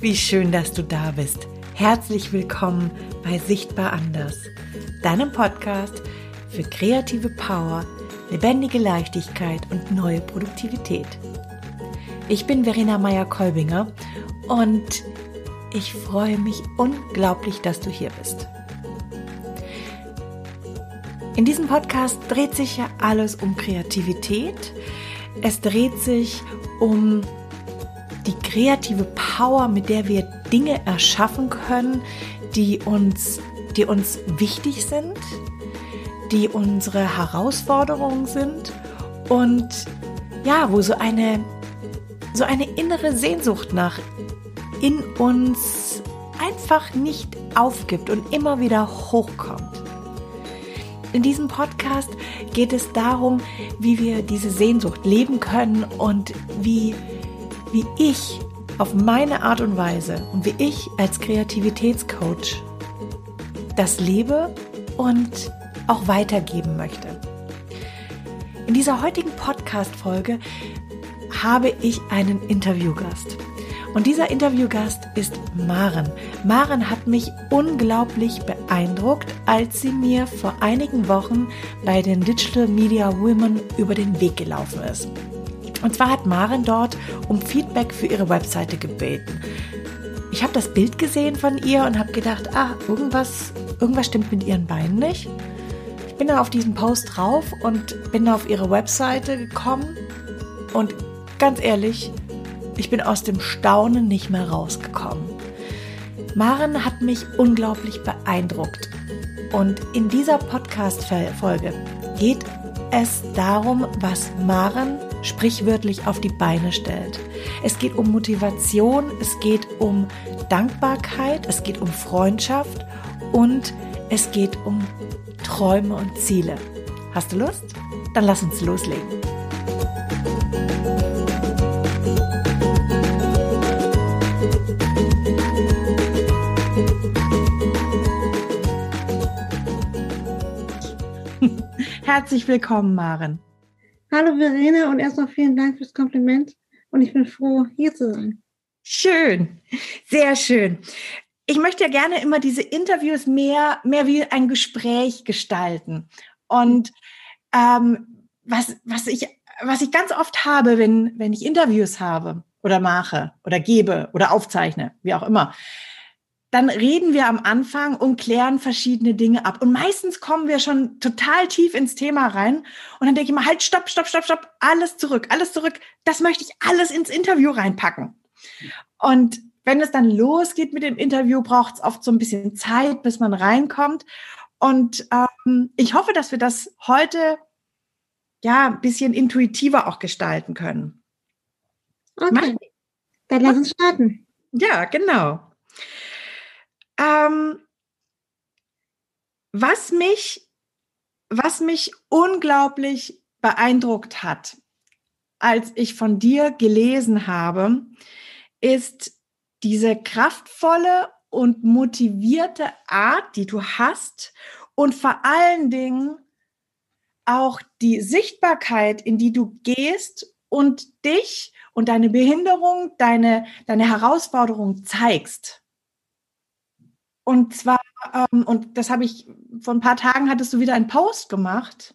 wie schön, dass du da bist. Herzlich willkommen bei Sichtbar Anders, deinem Podcast für kreative Power, lebendige Leichtigkeit und neue Produktivität. Ich bin Verena Meyer-Kolbinger und ich freue mich unglaublich, dass du hier bist. In diesem Podcast dreht sich ja alles um Kreativität. Es dreht sich um die kreative Power, mit der wir Dinge erschaffen können, die uns, die uns wichtig sind, die unsere Herausforderungen sind und ja, wo so eine, so eine innere Sehnsucht nach in uns einfach nicht aufgibt und immer wieder hochkommt. In diesem Podcast geht es darum, wie wir diese Sehnsucht leben können und wie wie ich auf meine Art und Weise und wie ich als Kreativitätscoach das lebe und auch weitergeben möchte. In dieser heutigen Podcast-Folge habe ich einen Interviewgast. Und dieser Interviewgast ist Maren. Maren hat mich unglaublich beeindruckt, als sie mir vor einigen Wochen bei den Digital Media Women über den Weg gelaufen ist. Und zwar hat Maren dort um Feedback für ihre Webseite gebeten. Ich habe das Bild gesehen von ihr und habe gedacht, ah, irgendwas, irgendwas stimmt mit ihren Beinen nicht. Ich bin dann auf diesen Post drauf und bin auf ihre Webseite gekommen und ganz ehrlich, ich bin aus dem Staunen nicht mehr rausgekommen. Maren hat mich unglaublich beeindruckt. Und in dieser Podcast-Folge geht es darum, was Maren sprichwörtlich auf die Beine stellt. Es geht um Motivation, es geht um Dankbarkeit, es geht um Freundschaft und es geht um Träume und Ziele. Hast du Lust? Dann lass uns loslegen. Herzlich willkommen, Maren. Hallo Verena und erstmal vielen Dank fürs Kompliment und ich bin froh, hier zu sein. Schön, sehr schön. Ich möchte ja gerne immer diese Interviews mehr, mehr wie ein Gespräch gestalten. Und ähm, was, was, ich, was ich ganz oft habe, wenn, wenn ich Interviews habe oder mache oder gebe oder aufzeichne, wie auch immer, dann reden wir am Anfang und klären verschiedene Dinge ab. Und meistens kommen wir schon total tief ins Thema rein. Und dann denke ich mal, halt, stopp, stopp, stopp, stopp, alles zurück, alles zurück. Das möchte ich alles ins Interview reinpacken. Und wenn es dann losgeht mit dem Interview, braucht es oft so ein bisschen Zeit, bis man reinkommt. Und ähm, ich hoffe, dass wir das heute ja ein bisschen intuitiver auch gestalten können. Okay. Dann lass uns starten. Ja, genau. Ähm, was mich, was mich unglaublich beeindruckt hat, als ich von dir gelesen habe, ist diese kraftvolle und motivierte Art, die du hast und vor allen Dingen auch die Sichtbarkeit, in die du gehst und dich und deine Behinderung, deine, deine Herausforderung zeigst. Und zwar, ähm, und das habe ich, vor ein paar Tagen hattest du wieder einen Post gemacht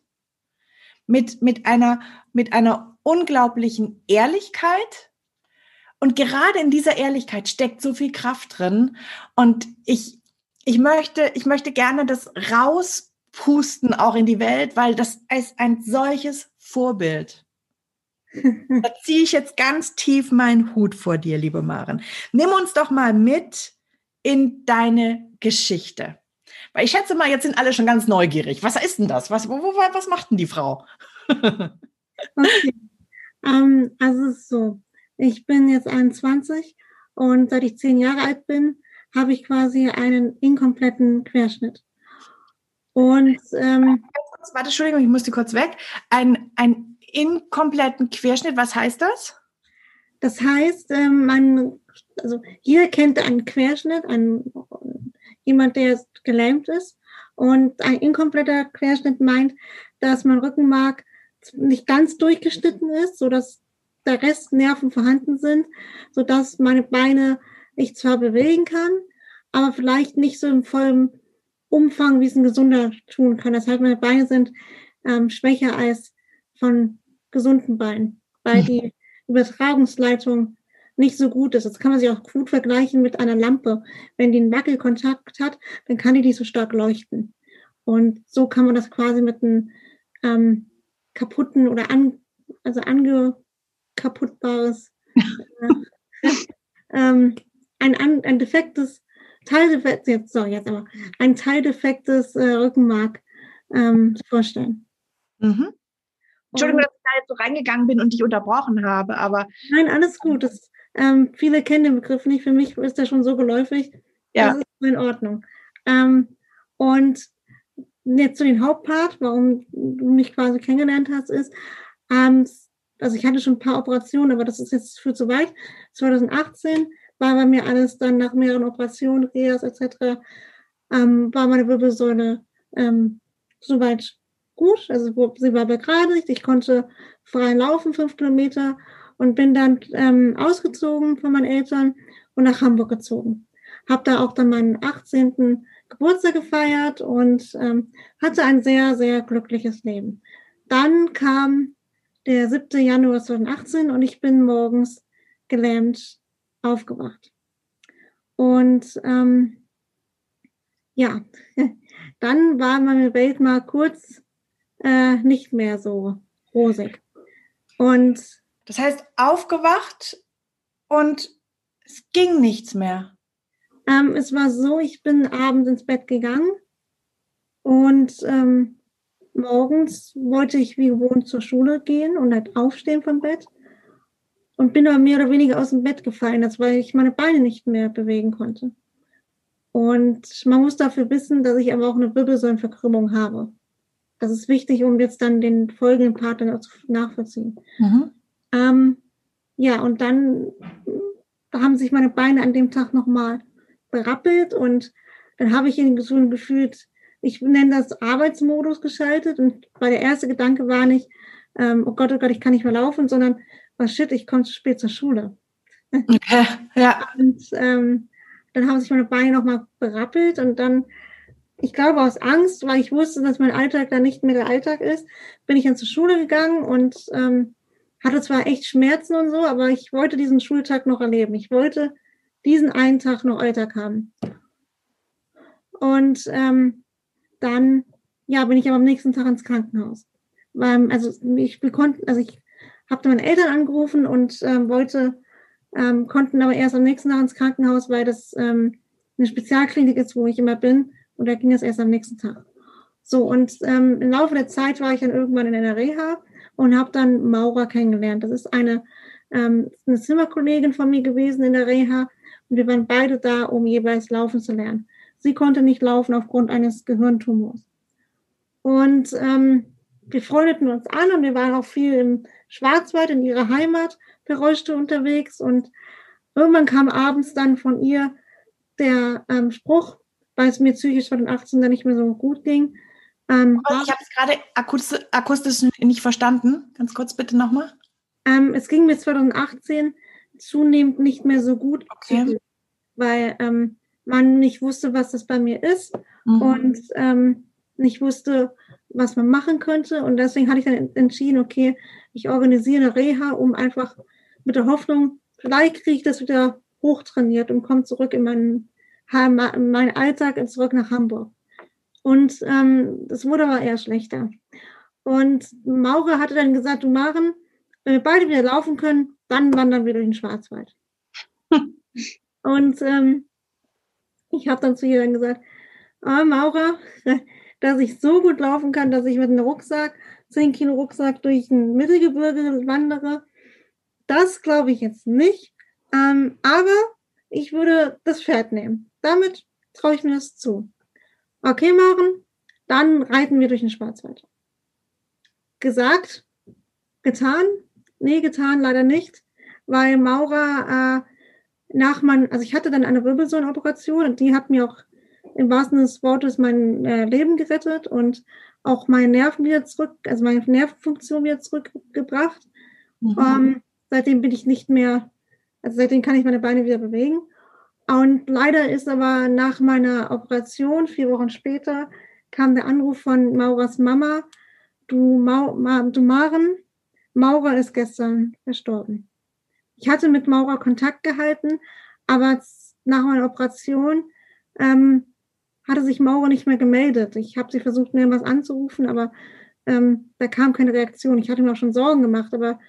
mit, mit einer, mit einer unglaublichen Ehrlichkeit. Und gerade in dieser Ehrlichkeit steckt so viel Kraft drin. Und ich, ich möchte, ich möchte gerne das rauspusten auch in die Welt, weil das ist ein solches Vorbild. da ziehe ich jetzt ganz tief meinen Hut vor dir, liebe Maren. Nimm uns doch mal mit in deine Geschichte? Weil ich schätze mal, jetzt sind alle schon ganz neugierig. Was ist denn das? Was, wo, wo, was macht denn die Frau? okay. Ähm, also es ist so, ich bin jetzt 21 und seit ich zehn Jahre alt bin, habe ich quasi einen inkompletten Querschnitt. Und ähm, warte, Entschuldigung, ich musste kurz weg. Ein, ein inkompletten Querschnitt, was heißt das? Das heißt, ähm, man also jeder kennt einen Querschnitt, einen, jemand, der gelähmt ist. Und ein inkompletter Querschnitt meint, dass mein Rückenmark nicht ganz durchgeschnitten ist, so dass der Rest Nerven vorhanden sind, so dass meine Beine ich zwar bewegen kann, aber vielleicht nicht so im vollen Umfang, wie es ein Gesunder tun kann. Das heißt, meine Beine sind ähm, schwächer als von gesunden Beinen, weil mhm. die Übertragungsleitung nicht so gut ist. Das kann man sich auch gut vergleichen mit einer Lampe. Wenn die einen Wackelkontakt hat, dann kann die nicht so stark leuchten. Und so kann man das quasi mit einem ähm, kaputten oder an, also angekaputtbares, äh, ähm, ein, ein defektes Teildefekt, jetzt, sorry, jetzt aber, ein Teildefektes äh, Rückenmark ähm, vorstellen. Mhm. Entschuldigung, dass ich da jetzt so reingegangen bin und dich unterbrochen habe, aber. Nein, alles gut. Das, ähm, viele kennen den Begriff nicht. Für mich ist der schon so geläufig. Ja. Das ist in Ordnung. Ähm, und jetzt zu den Hauptpart, warum du mich quasi kennengelernt hast, ist, ähm, also ich hatte schon ein paar Operationen, aber das ist jetzt für zu weit. 2018 war bei mir alles dann nach mehreren Operationen, Reas etc., ähm, war meine Wirbelsäule ähm, soweit gut. Also sie war begradigt, ich konnte frei laufen, fünf Kilometer und bin dann ähm, ausgezogen von meinen Eltern und nach Hamburg gezogen. Hab da auch dann meinen 18. Geburtstag gefeiert und ähm, hatte ein sehr, sehr glückliches Leben. Dann kam der 7. Januar 2018 und ich bin morgens gelähmt aufgewacht. Und ähm, ja, dann war meine Welt mal kurz äh, nicht mehr so rosig. Und das heißt, aufgewacht und es ging nichts mehr. Ähm, es war so, ich bin abends ins Bett gegangen und ähm, morgens wollte ich wie gewohnt zur Schule gehen und halt aufstehen vom Bett und bin aber mehr oder weniger aus dem Bett gefallen, das weil ich meine Beine nicht mehr bewegen konnte. Und man muss dafür wissen, dass ich aber auch eine Wirbelsäulenverkrümmung habe. Das ist wichtig, um jetzt dann den folgenden Part dann nachvollziehen. Mhm. Ähm, ja, und dann haben sich meine Beine an dem Tag nochmal berappelt und dann habe ich in so gefühlt, ich nenne das Arbeitsmodus geschaltet und weil der erste Gedanke war nicht, ähm, oh Gott, oh Gott, ich kann nicht mehr laufen, sondern was oh shit, ich komme zu spät zur Schule. Okay, ja. Und ähm, dann haben sich meine Beine nochmal berappelt und dann, ich glaube aus Angst, weil ich wusste, dass mein Alltag dann nicht mehr der Alltag ist, bin ich dann zur Schule gegangen und ähm, hatte zwar echt Schmerzen und so, aber ich wollte diesen Schultag noch erleben. Ich wollte diesen einen Tag noch Alltag haben. Und ähm, dann, ja, bin ich aber am nächsten Tag ins Krankenhaus. Weil, also ich konnte, also ich habe meine Eltern angerufen und ähm, wollte, ähm, konnten aber erst am nächsten Tag ins Krankenhaus, weil das ähm, eine Spezialklinik ist, wo ich immer bin. Und da ging es erst am nächsten Tag. So, und ähm, im Laufe der Zeit war ich dann irgendwann in einer Reha und habe dann Maura kennengelernt. Das ist eine, ähm, eine Zimmerkollegin von mir gewesen in der Reha und wir waren beide da, um jeweils laufen zu lernen. Sie konnte nicht laufen aufgrund eines Gehirntumors. Und ähm, wir freundeten uns an und wir waren auch viel im Schwarzwald in ihrer Heimat per Rollstuhl unterwegs und irgendwann kam abends dann von ihr der ähm, Spruch, weil es mir psychisch von den 18 dann nicht mehr so gut ging, ähm, ich habe es gerade akustisch, akustisch nicht verstanden. Ganz kurz bitte nochmal. Ähm, es ging mir 2018 zunehmend nicht mehr so gut, okay. weil ähm, man nicht wusste, was das bei mir ist mhm. und ähm, nicht wusste, was man machen könnte. Und deswegen hatte ich dann entschieden, okay, ich organisiere eine Reha, um einfach mit der Hoffnung, vielleicht kriege ich das wieder hochtrainiert und komme zurück in meinen, in meinen Alltag zurück nach Hamburg. Und ähm, das wurde aber eher schlechter. Und Maure hatte dann gesagt, du Maren, wenn wir beide wieder laufen können, dann wandern wir durch den Schwarzwald. und ähm, ich habe dann zu ihr dann gesagt, ah, Maura, dass ich so gut laufen kann, dass ich mit einem Rucksack, 10 Kilo Rucksack durch ein Mittelgebirge wandere, das glaube ich jetzt nicht. Ähm, aber ich würde das Pferd nehmen. Damit traue ich mir das zu. Okay, Maren, dann reiten wir durch den Schwarzwald. Gesagt, getan? Nee, getan leider nicht, weil Maura äh, nach man, also ich hatte dann eine Wirbelsäulenoperation und die hat mir auch im wahrsten Sinne des Wortes mein äh, Leben gerettet und auch meine Nerven wieder zurück, also meine Nervenfunktion wieder zurückgebracht. Mhm. Ähm, seitdem bin ich nicht mehr, also seitdem kann ich meine Beine wieder bewegen. Und leider ist aber nach meiner Operation, vier Wochen später, kam der Anruf von Mauras Mama, du, Mau, Ma, du Maren, Maura ist gestern verstorben. Ich hatte mit Maura Kontakt gehalten, aber nach meiner Operation ähm, hatte sich Maura nicht mehr gemeldet. Ich habe sie versucht, mir was anzurufen, aber ähm, da kam keine Reaktion. Ich hatte mir auch schon Sorgen gemacht, aber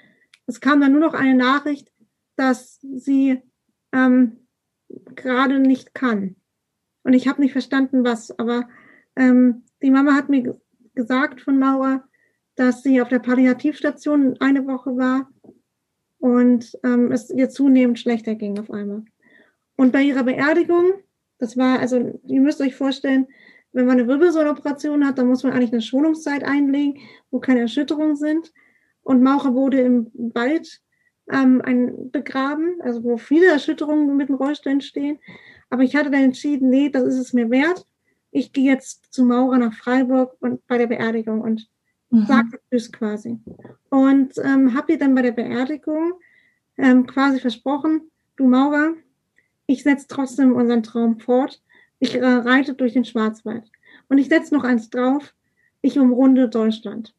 es kam dann nur noch eine Nachricht, dass sie ähm, gerade nicht kann. Und ich habe nicht verstanden, was. Aber ähm, die Mama hat mir gesagt von Maura, dass sie auf der Palliativstation eine Woche war und ähm, es ihr zunehmend schlechter ging auf einmal. Und bei ihrer Beerdigung, das war, also ihr müsst euch vorstellen, wenn man eine Wirbelsäuleoperation hat, dann muss man eigentlich eine Schonungszeit einlegen, wo keine Erschütterungen sind. Und Maura wurde im Wald ähm, ein, begraben, also wo viele Erschütterungen mit dem Rollstuhl entstehen. Aber ich hatte dann entschieden, nee, das ist es mir wert. Ich gehe jetzt zu Maura nach Freiburg und bei der Beerdigung und mhm. sagte Tschüss quasi. Und ähm, habe ihr dann bei der Beerdigung ähm, quasi versprochen, du Maura, ich setze trotzdem unseren Traum fort. Ich äh, reite durch den Schwarzwald. Und ich setze noch eins drauf, ich umrunde Deutschland.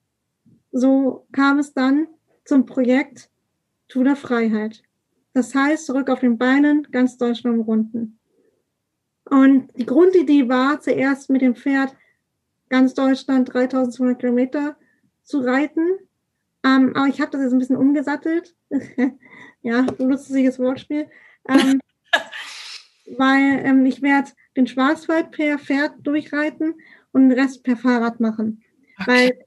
So kam es dann zum Projekt Tu der Freiheit. Das heißt, zurück auf den Beinen, ganz Deutschland umrunden. Und die Grundidee war zuerst mit dem Pferd ganz Deutschland 3200 Kilometer zu reiten. Ähm, aber ich habe das jetzt ein bisschen umgesattelt. ja, benutzt das Wortspiel. Ähm, weil ähm, ich werde den Schwarzwald per Pferd durchreiten und den Rest per Fahrrad machen. Okay. Weil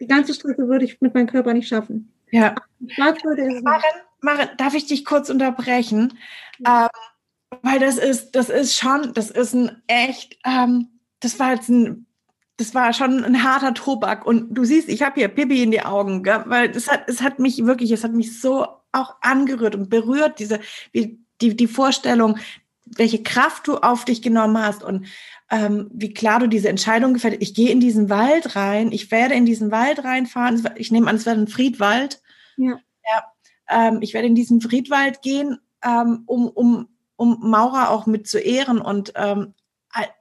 die ganze Strecke würde ich mit meinem Körper nicht schaffen. Ja. Maren, Maren, darf ich dich kurz unterbrechen? Ja. Ähm, weil das ist, das ist schon, das ist ein echt, ähm, das war jetzt ein, das war schon ein harter Tobak. Und du siehst, ich habe hier Pipi in die Augen, gell? weil es hat, es hat mich wirklich, es hat mich so auch angerührt und berührt, diese, wie, die, die Vorstellung, welche Kraft du auf dich genommen hast und ähm, wie klar du diese Entscheidung gefällt. Ich gehe in diesen Wald rein, ich werde in diesen Wald reinfahren. Ich nehme an, es wäre ein Friedwald. Ja. ja ähm, ich werde in diesen Friedwald gehen, ähm, um, um, um Maurer auch mit zu ehren und ähm,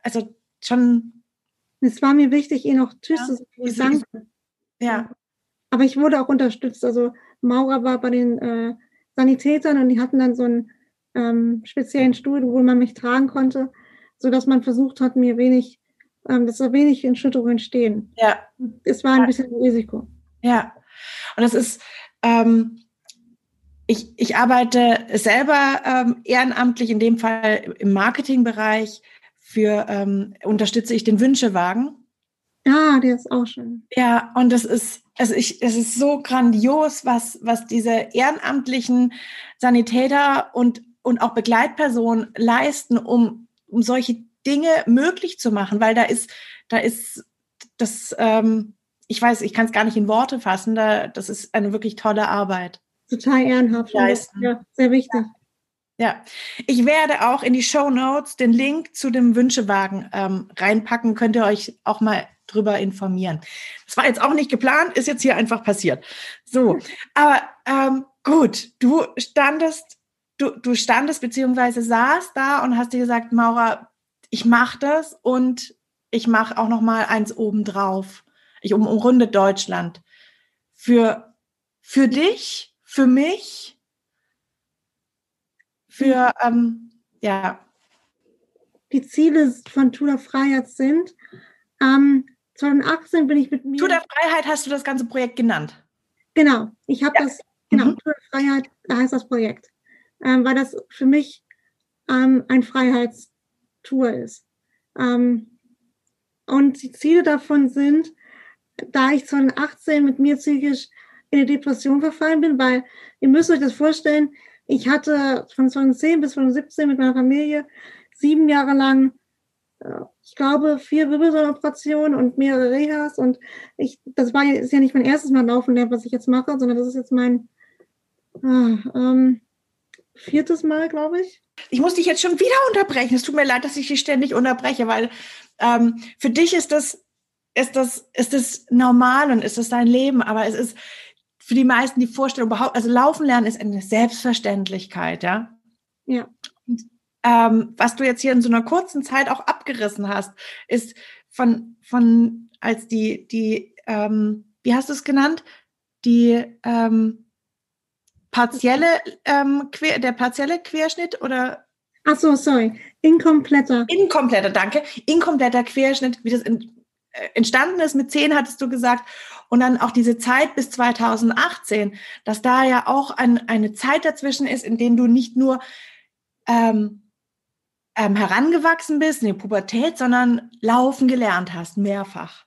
also schon. Es war mir wichtig, ihr noch Tschüss ja, zu sagen. Ja. Aber ich wurde auch unterstützt. Also Maurer war bei den äh, Sanitätern und die hatten dann so einen ähm, speziellen Stuhl, wo man mich tragen konnte, so dass man versucht hat, mir wenig, ähm, dass da wenig Entschütterungen entstehen. Ja. Es war ein bisschen ein Risiko. Ja. Und das ist, ähm, ich, ich arbeite selber ähm, ehrenamtlich, in dem Fall im Marketingbereich, für ähm, unterstütze ich den Wünschewagen. Ja, der ist auch schön. Ja, und das ist, also ich, es ist so grandios, was, was diese ehrenamtlichen Sanitäter und, und auch Begleitpersonen leisten, um, um solche Dinge möglich zu machen, weil da ist, da ist das, ähm, ich weiß, ich kann es gar nicht in Worte fassen, da, das ist eine wirklich tolle Arbeit. Total ehrenhaft. Leisten. Ja, sehr wichtig. Ja. ja. ich werde auch in die Show Notes den Link zu dem Wünschewagen ähm, reinpacken. Könnt ihr euch auch mal drüber informieren. Das war jetzt auch nicht geplant, ist jetzt hier einfach passiert. So, aber ähm, gut, du standest, du, du standest beziehungsweise saßt da und hast dir gesagt, Maura, ich mache das und ich mache auch noch mal eins obendrauf. Ich um, umrunde Deutschland. Für, für dich, für mich, für, ähm, ja. Die Ziele von Tour Freiheit sind, ähm, 2018 bin ich mit mir. Tour der Freiheit hast du das ganze Projekt genannt. Genau, ich habe ja. das, genau, mhm. Tour der Freiheit heißt das Projekt, ähm, weil das für mich ähm, ein Freiheitstour ist. Ähm, und die Ziele davon sind, da ich 2018 mit mir psychisch in eine Depression verfallen bin, weil ihr müsst euch das vorstellen, ich hatte von 2010 bis 2017 mit meiner Familie sieben Jahre lang, äh, ich glaube, vier Wirbelsäulenoperationen und mehrere Rehas und ich, das war ist ja nicht mein erstes Mal Laufen lernen, was ich jetzt mache, sondern das ist jetzt mein äh, ähm, viertes Mal, glaube ich. Ich muss dich jetzt schon wieder unterbrechen. Es tut mir leid, dass ich dich ständig unterbreche, weil ähm, für dich ist das ist das, ist das normal und ist das dein Leben, aber es ist für die meisten die Vorstellung überhaupt, also laufen lernen ist eine Selbstverständlichkeit, ja. Ja. Und ähm, was du jetzt hier in so einer kurzen Zeit auch abgerissen hast, ist von, von als die, die, ähm, wie hast du es genannt? Die ähm, partielle, ähm, quer, der partielle Querschnitt oder? Ach so, sorry. Inkompletter. Inkompletter, danke. Inkompletter Querschnitt, wie das in, entstanden ist mit zehn, hattest du gesagt. Und dann auch diese Zeit bis 2018, dass da ja auch ein, eine Zeit dazwischen ist, in denen du nicht nur ähm, ähm, herangewachsen bist, in die Pubertät, sondern laufen gelernt hast, mehrfach.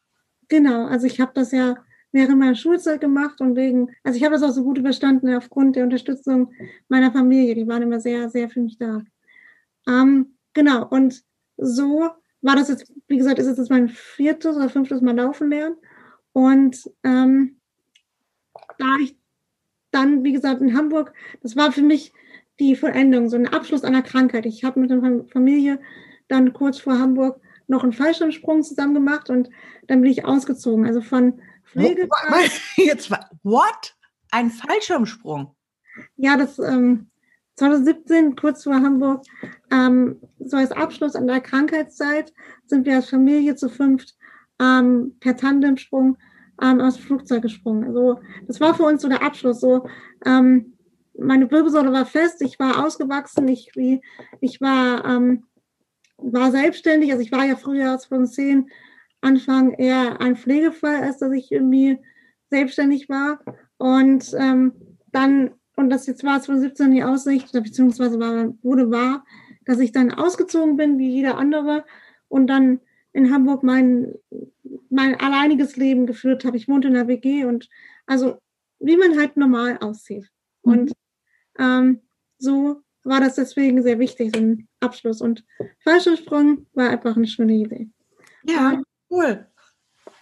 Genau, also ich habe das ja während meiner Schulzeit gemacht und wegen, also ich habe das auch so gut überstanden aufgrund der Unterstützung meiner Familie. Die waren immer sehr, sehr für mich da. Ähm, genau, und so war das jetzt, wie gesagt, ist jetzt mein viertes oder fünftes Mal laufen lernen. Und ähm, da ich dann, wie gesagt, in Hamburg, das war für mich die Vollendung, so ein Abschluss einer Krankheit. Ich habe mit der Familie dann kurz vor Hamburg noch einen Fallschirmsprung zusammen gemacht und dann bin ich ausgezogen. Also von Pflege. Jetzt what? Ein Fallschirmsprung? Ja, das ähm, 2017, kurz vor Hamburg, ähm, so als Abschluss an der Krankheitszeit, sind wir als Familie zu fünft ähm, per Tandemsprung ähm, aus dem Flugzeug gesprungen. Also das war für uns so der Abschluss. So, ähm, meine Wirbelsäule war fest, ich war ausgewachsen, ich, wie, ich war, ähm, war selbstständig, also ich war ja früher von zehn Anfang eher ein Pflegefall, als dass ich irgendwie selbstständig war. Und ähm, dann, und das jetzt war es von 17 die Aussicht, beziehungsweise war, wurde wahr, dass ich dann ausgezogen bin, wie jeder andere, und dann in Hamburg mein, mein alleiniges Leben geführt habe. Ich wohnte in der WG und also wie man halt normal aussieht. Mhm. Und ähm, so war das deswegen sehr wichtig, so ein Abschluss. Und Fallschirmsprung war einfach eine schöne Idee. Ja, cool.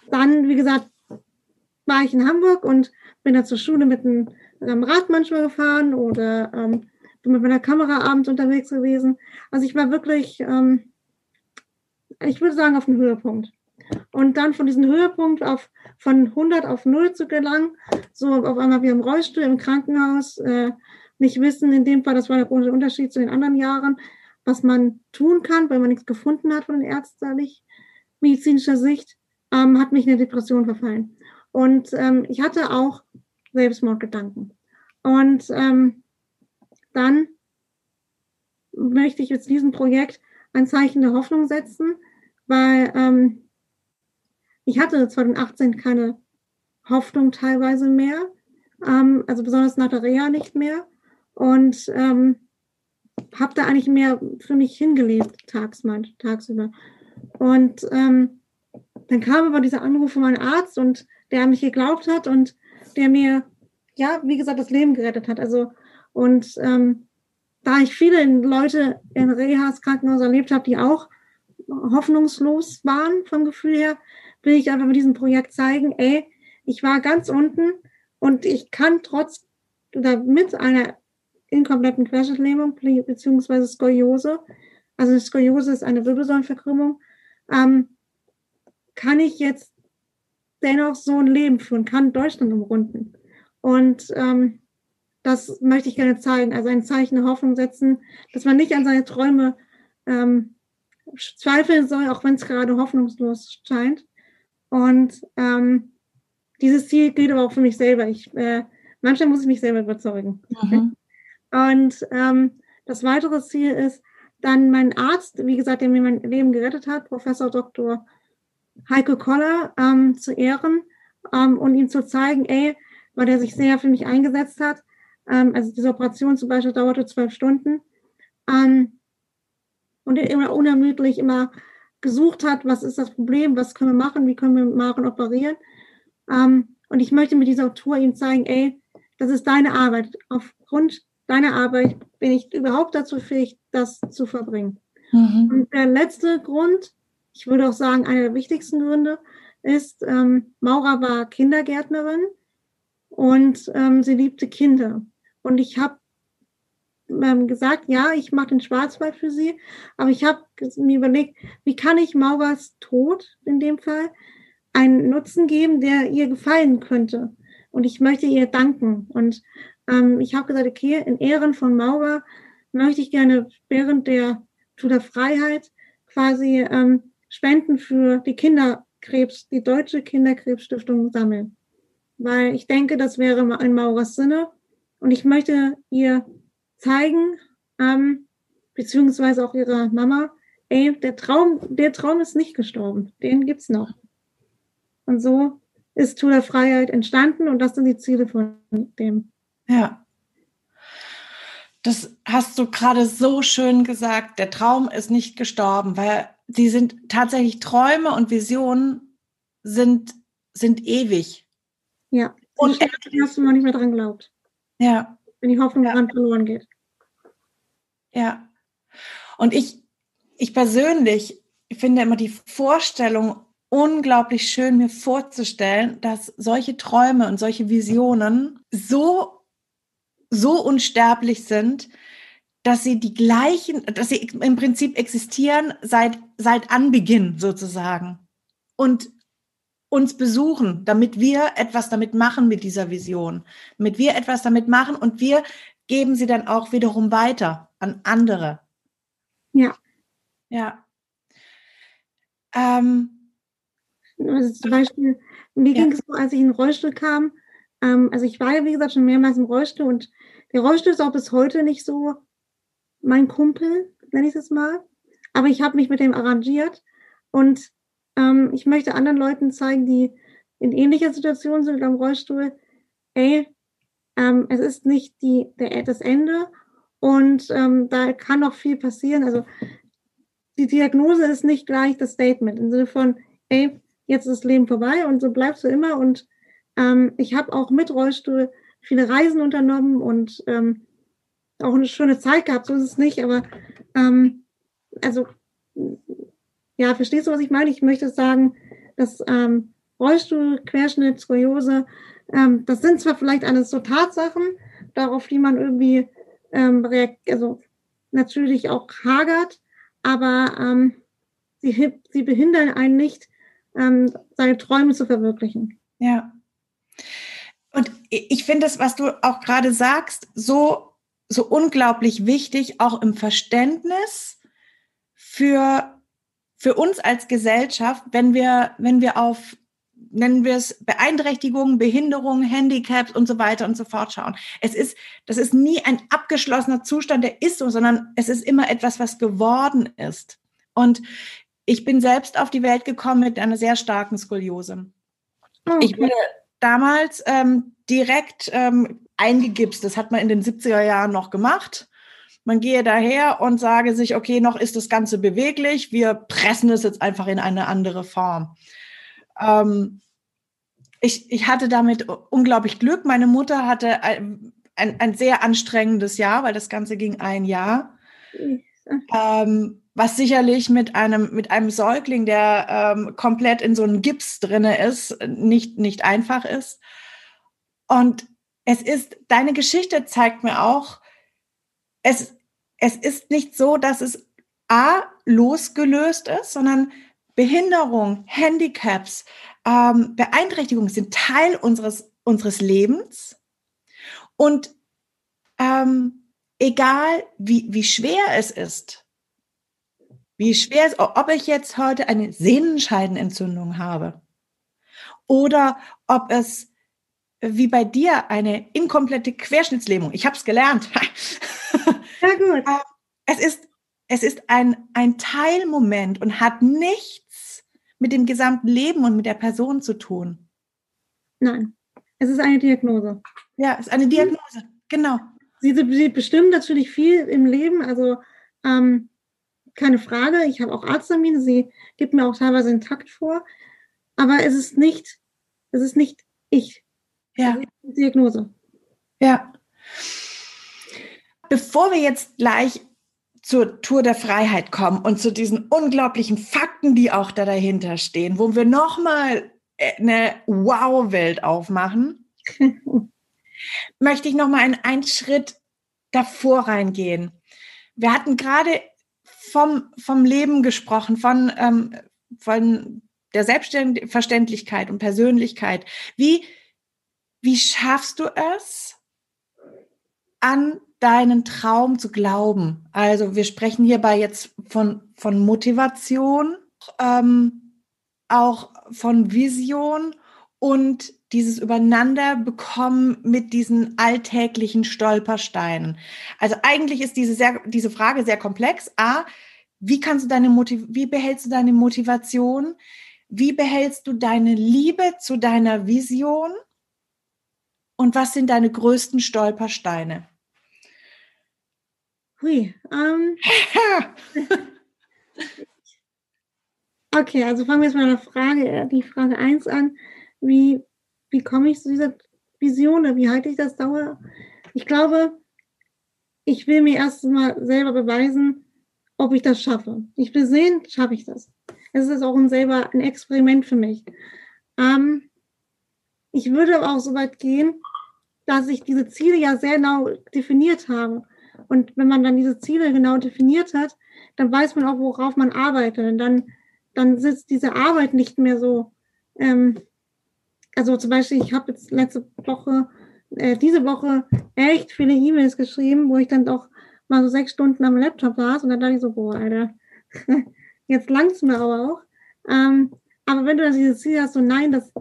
Dann, wie gesagt, war ich in Hamburg und bin da zur Schule mit einem, einem Rad manchmal gefahren oder ähm, bin mit meiner Kamera abends unterwegs gewesen. Also ich war wirklich, ähm, ich würde sagen, auf dem Höhepunkt. Und dann von diesem Höhepunkt auf von 100 auf 0 zu gelangen, so auf einmal wie im Rollstuhl im Krankenhaus, äh, nicht wissen, in dem Fall, das war der große Unterschied zu den anderen Jahren, was man tun kann, weil man nichts gefunden hat von ärztlich medizinischer Sicht, ähm, hat mich in eine Depression verfallen. Und ähm, ich hatte auch Selbstmordgedanken. Und ähm, dann möchte ich jetzt diesem Projekt ein Zeichen der Hoffnung setzen, weil ähm, ich hatte 2018 keine Hoffnung teilweise mehr, ähm, also besonders nach der Reha nicht mehr und ähm, habe da eigentlich mehr für mich hingelebt, tagsmal, tagsüber. Und ähm, dann kam aber dieser Anruf von meinem Arzt und der an mich geglaubt hat und der mir, ja, wie gesagt, das Leben gerettet hat. Also, und ähm, da ich viele Leute in Rehas Krankenhaus erlebt habe, die auch hoffnungslos waren vom Gefühl her, will ich einfach mit diesem Projekt zeigen, ey, ich war ganz unten und ich kann trotz oder mit einer inkompletten Querschnittlähmung beziehungsweise Skoliose, also Skoliose ist eine Wirbelsäulenverkrümmung, ähm, kann ich jetzt dennoch so ein Leben führen, kann Deutschland umrunden. Und ähm, das möchte ich gerne zeigen, also ein Zeichen der Hoffnung setzen, dass man nicht an seine Träume ähm, zweifeln soll, auch wenn es gerade hoffnungslos scheint. Und ähm, dieses Ziel gilt aber auch für mich selber. Ich, äh, manchmal muss ich mich selber überzeugen. Mhm. Und ähm, das weitere Ziel ist, dann mein Arzt, wie gesagt, der mir mein Leben gerettet hat, Professor Dr. Heiko Koller, ähm, zu ehren ähm, und ihm zu zeigen, ey, weil er sich sehr für mich eingesetzt hat. Ähm, also diese Operation zum Beispiel dauerte zwölf Stunden. Ähm, und er immer unermüdlich immer gesucht hat, was ist das Problem, was können wir machen, wie können wir Maren operieren. Ähm, und ich möchte mit dieser Tour ihm zeigen, ey, das ist deine Arbeit. Aufgrund deiner Arbeit bin ich überhaupt dazu fähig, das zu verbringen. Mhm. Und der letzte Grund, ich würde auch sagen, einer der wichtigsten Gründe, ist, ähm, Maura war Kindergärtnerin und ähm, sie liebte Kinder. Und ich habe ähm, gesagt, ja, ich mache den Schwarzwald für sie, aber ich habe mir überlegt, wie kann ich Mauras Tod in dem Fall einen Nutzen geben, der ihr gefallen könnte. Und ich möchte ihr danken. Und ähm, ich habe gesagt, okay, in Ehren von Maurer möchte ich gerne während der Tour der Freiheit quasi ähm, Spenden für die Kinderkrebs, die Deutsche Kinderkrebsstiftung sammeln. Weil ich denke, das wäre in Mauras Sinne. Und ich möchte ihr zeigen, ähm, beziehungsweise auch ihrer Mama, ey, der Traum, der Traum ist nicht gestorben. Den gibt's noch. Und so ist Tour der Freiheit entstanden und das sind die Ziele von dem. Ja. Das hast du gerade so schön gesagt. Der Traum ist nicht gestorben, weil sie sind tatsächlich Träume und Visionen sind, sind ewig. Ja. Und hast du noch nicht mehr dran glaubt. Ja. Wenn die Hoffnung daran verloren geht. Ja. Und ich, ich persönlich finde immer die Vorstellung unglaublich schön, mir vorzustellen, dass solche Träume und solche Visionen so so unsterblich sind, dass sie die gleichen, dass sie im Prinzip existieren seit, seit Anbeginn sozusagen und uns besuchen, damit wir etwas damit machen mit dieser Vision, damit wir etwas damit machen und wir geben sie dann auch wiederum weiter an andere. Ja. Ja. Ähm, also zum Beispiel, mir ja. ging es so, als ich in den Rollstuhl kam, ähm, also ich war ja, wie gesagt, schon mehrmals im Rollstuhl und der Rollstuhl ist auch bis heute nicht so mein Kumpel, nenne ich es mal. Aber ich habe mich mit dem arrangiert und ähm, ich möchte anderen Leuten zeigen, die in ähnlicher Situation sind am Rollstuhl, ey, ähm, es ist nicht die, der, das Ende und ähm, da kann noch viel passieren. Also die Diagnose ist nicht gleich das Statement im Sinne von, ey, jetzt ist das Leben vorbei und so bleibst du immer und ähm, ich habe auch mit Rollstuhl viele Reisen unternommen und ähm, auch eine schöne Zeit gehabt, so ist es nicht, aber ähm, also ja, verstehst du, was ich meine? Ich möchte sagen, dass ähm, Rollstuhl, Querschnitt, Skoliose, ähm, das sind zwar vielleicht alles so Tatsachen, darauf die man irgendwie ähm, also natürlich auch hagert, aber ähm, sie, sie behindern einen nicht, ähm, seine Träume zu verwirklichen. Ja. Und ich finde das, was du auch gerade sagst, so, so unglaublich wichtig, auch im Verständnis für, für uns als Gesellschaft, wenn wir, wenn wir auf, nennen wir es Beeinträchtigungen, Behinderungen, Handicaps und so weiter und so fort schauen. Es ist, das ist nie ein abgeschlossener Zustand, der ist so, sondern es ist immer etwas, was geworden ist. Und ich bin selbst auf die Welt gekommen mit einer sehr starken Skoliose. Okay. Ich wurde damals ähm, direkt ähm, eingegipst. Das hat man in den 70er Jahren noch gemacht. Man gehe daher und sage sich, okay, noch ist das Ganze beweglich, wir pressen es jetzt einfach in eine andere Form. Ähm, ich, ich hatte damit unglaublich Glück. Meine Mutter hatte ein, ein, ein sehr anstrengendes Jahr, weil das Ganze ging ein Jahr. Ähm, was sicherlich mit einem, mit einem Säugling, der ähm, komplett in so einem Gips drinne ist, nicht, nicht einfach ist. Und es ist, deine Geschichte zeigt mir auch, es, es ist nicht so, dass es A, losgelöst ist, sondern Behinderung, Handicaps, ähm, Beeinträchtigungen sind Teil unseres, unseres Lebens. Und ähm, egal wie, wie schwer es ist, wie schwer es, ob ich jetzt heute eine Sehnenscheidenentzündung habe oder ob es wie bei dir eine inkomplette Querschnittslähmung. Ich habe es gelernt. Ja gut. Ähm, es ist es ist ein ein Teilmoment und hat nichts mit dem gesamten Leben und mit der Person zu tun. Nein, es ist eine Diagnose. Ja, es ist eine Diagnose. Genau. Sie, sie bestimmen natürlich viel im Leben. Also ähm, keine Frage. Ich habe auch Arzttermine, sie gibt mir auch teilweise den Takt vor. Aber es ist nicht, es ist nicht ich. Ja. Diagnose. Ja. Bevor wir jetzt gleich zur Tour der Freiheit kommen und zu diesen unglaublichen Fakten, die auch da dahinter stehen, wo wir nochmal eine Wow-Welt aufmachen, möchte ich nochmal einen, einen Schritt davor reingehen. Wir hatten gerade vom, vom Leben gesprochen, von, ähm, von der Selbstverständlichkeit und Persönlichkeit. Wie, wie schaffst du es, an deinen Traum zu glauben. Also wir sprechen hierbei jetzt von, von Motivation, ähm, auch von Vision und dieses Übereinander bekommen mit diesen alltäglichen Stolpersteinen. Also eigentlich ist diese, sehr, diese Frage sehr komplex. A, wie kannst du deine Motiv wie behältst du deine Motivation? Wie behältst du deine Liebe zu deiner Vision? Und was sind deine größten Stolpersteine? Hui, ähm. okay, also fangen wir jetzt mal mit der Frage, die Frage 1 an. Wie, wie komme ich zu dieser Vision oder wie halte ich das Dauer? Ich glaube, ich will mir erst mal selber beweisen, ob ich das schaffe. Ich will sehen, schaffe ich das. Es ist auch ein selber ein Experiment für mich. Ähm, ich würde aber auch so weit gehen, dass ich diese Ziele ja sehr genau definiert habe. Und wenn man dann diese Ziele genau definiert hat, dann weiß man auch, worauf man arbeitet. Und dann, dann sitzt diese Arbeit nicht mehr so. Ähm, also zum Beispiel, ich habe jetzt letzte Woche, äh, diese Woche echt viele E-Mails geschrieben, wo ich dann doch mal so sechs Stunden am Laptop saß und dann dachte ich so, boah, Alter, jetzt langt's mir aber auch. Ähm, aber wenn du dann dieses Ziel hast, so nein, das,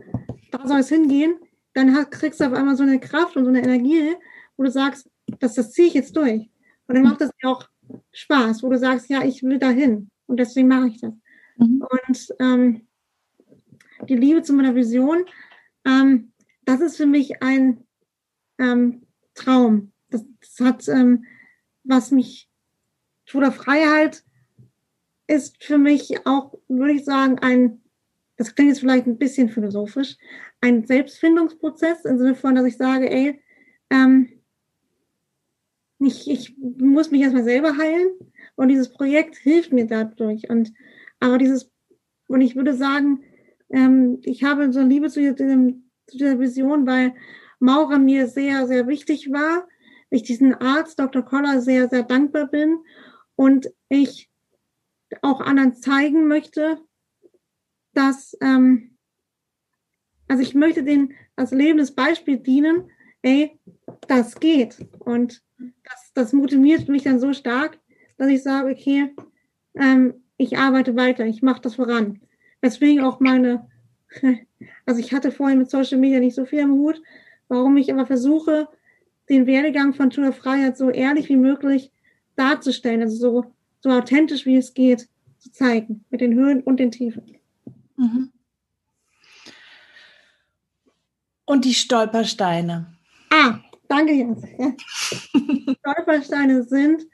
da soll es hingehen, dann kriegst du auf einmal so eine Kraft und so eine Energie, wo du sagst, das, das ziehe ich jetzt durch. Und dann macht das dir auch Spaß, wo du sagst, ja, ich will dahin und deswegen mache ich das. Mhm. Und ähm, die Liebe zu meiner Vision, ähm, das ist für mich ein ähm, Traum. Das, das hat, ähm, was mich, Tour Freiheit ist für mich auch, würde ich sagen, ein, das klingt jetzt vielleicht ein bisschen philosophisch, ein Selbstfindungsprozess im Sinne von, dass ich sage, ey, ähm, ich, ich muss mich erstmal selber heilen und dieses Projekt hilft mir dadurch. Und aber dieses, und ich würde sagen, ähm, ich habe so Liebe zu, diesem, zu dieser Vision, weil Maurer mir sehr, sehr wichtig war. Ich diesen Arzt, Dr. Koller, sehr, sehr dankbar bin und ich auch anderen zeigen möchte, dass, ähm, also ich möchte denen als lebendes Beispiel dienen, ey, das geht. Und das, das motiviert mich dann so stark, dass ich sage, okay, ähm, ich arbeite weiter, ich mache das voran. Deswegen auch meine, also ich hatte vorhin mit Social Media nicht so viel im Hut, warum ich aber versuche, den Werdegang von Tour Freiheit so ehrlich wie möglich darzustellen, also so, so authentisch wie es geht zu zeigen, mit den Höhen und den Tiefen. Mhm. Und die Stolpersteine. Ah, danke, Jens. Stolpersteine sind,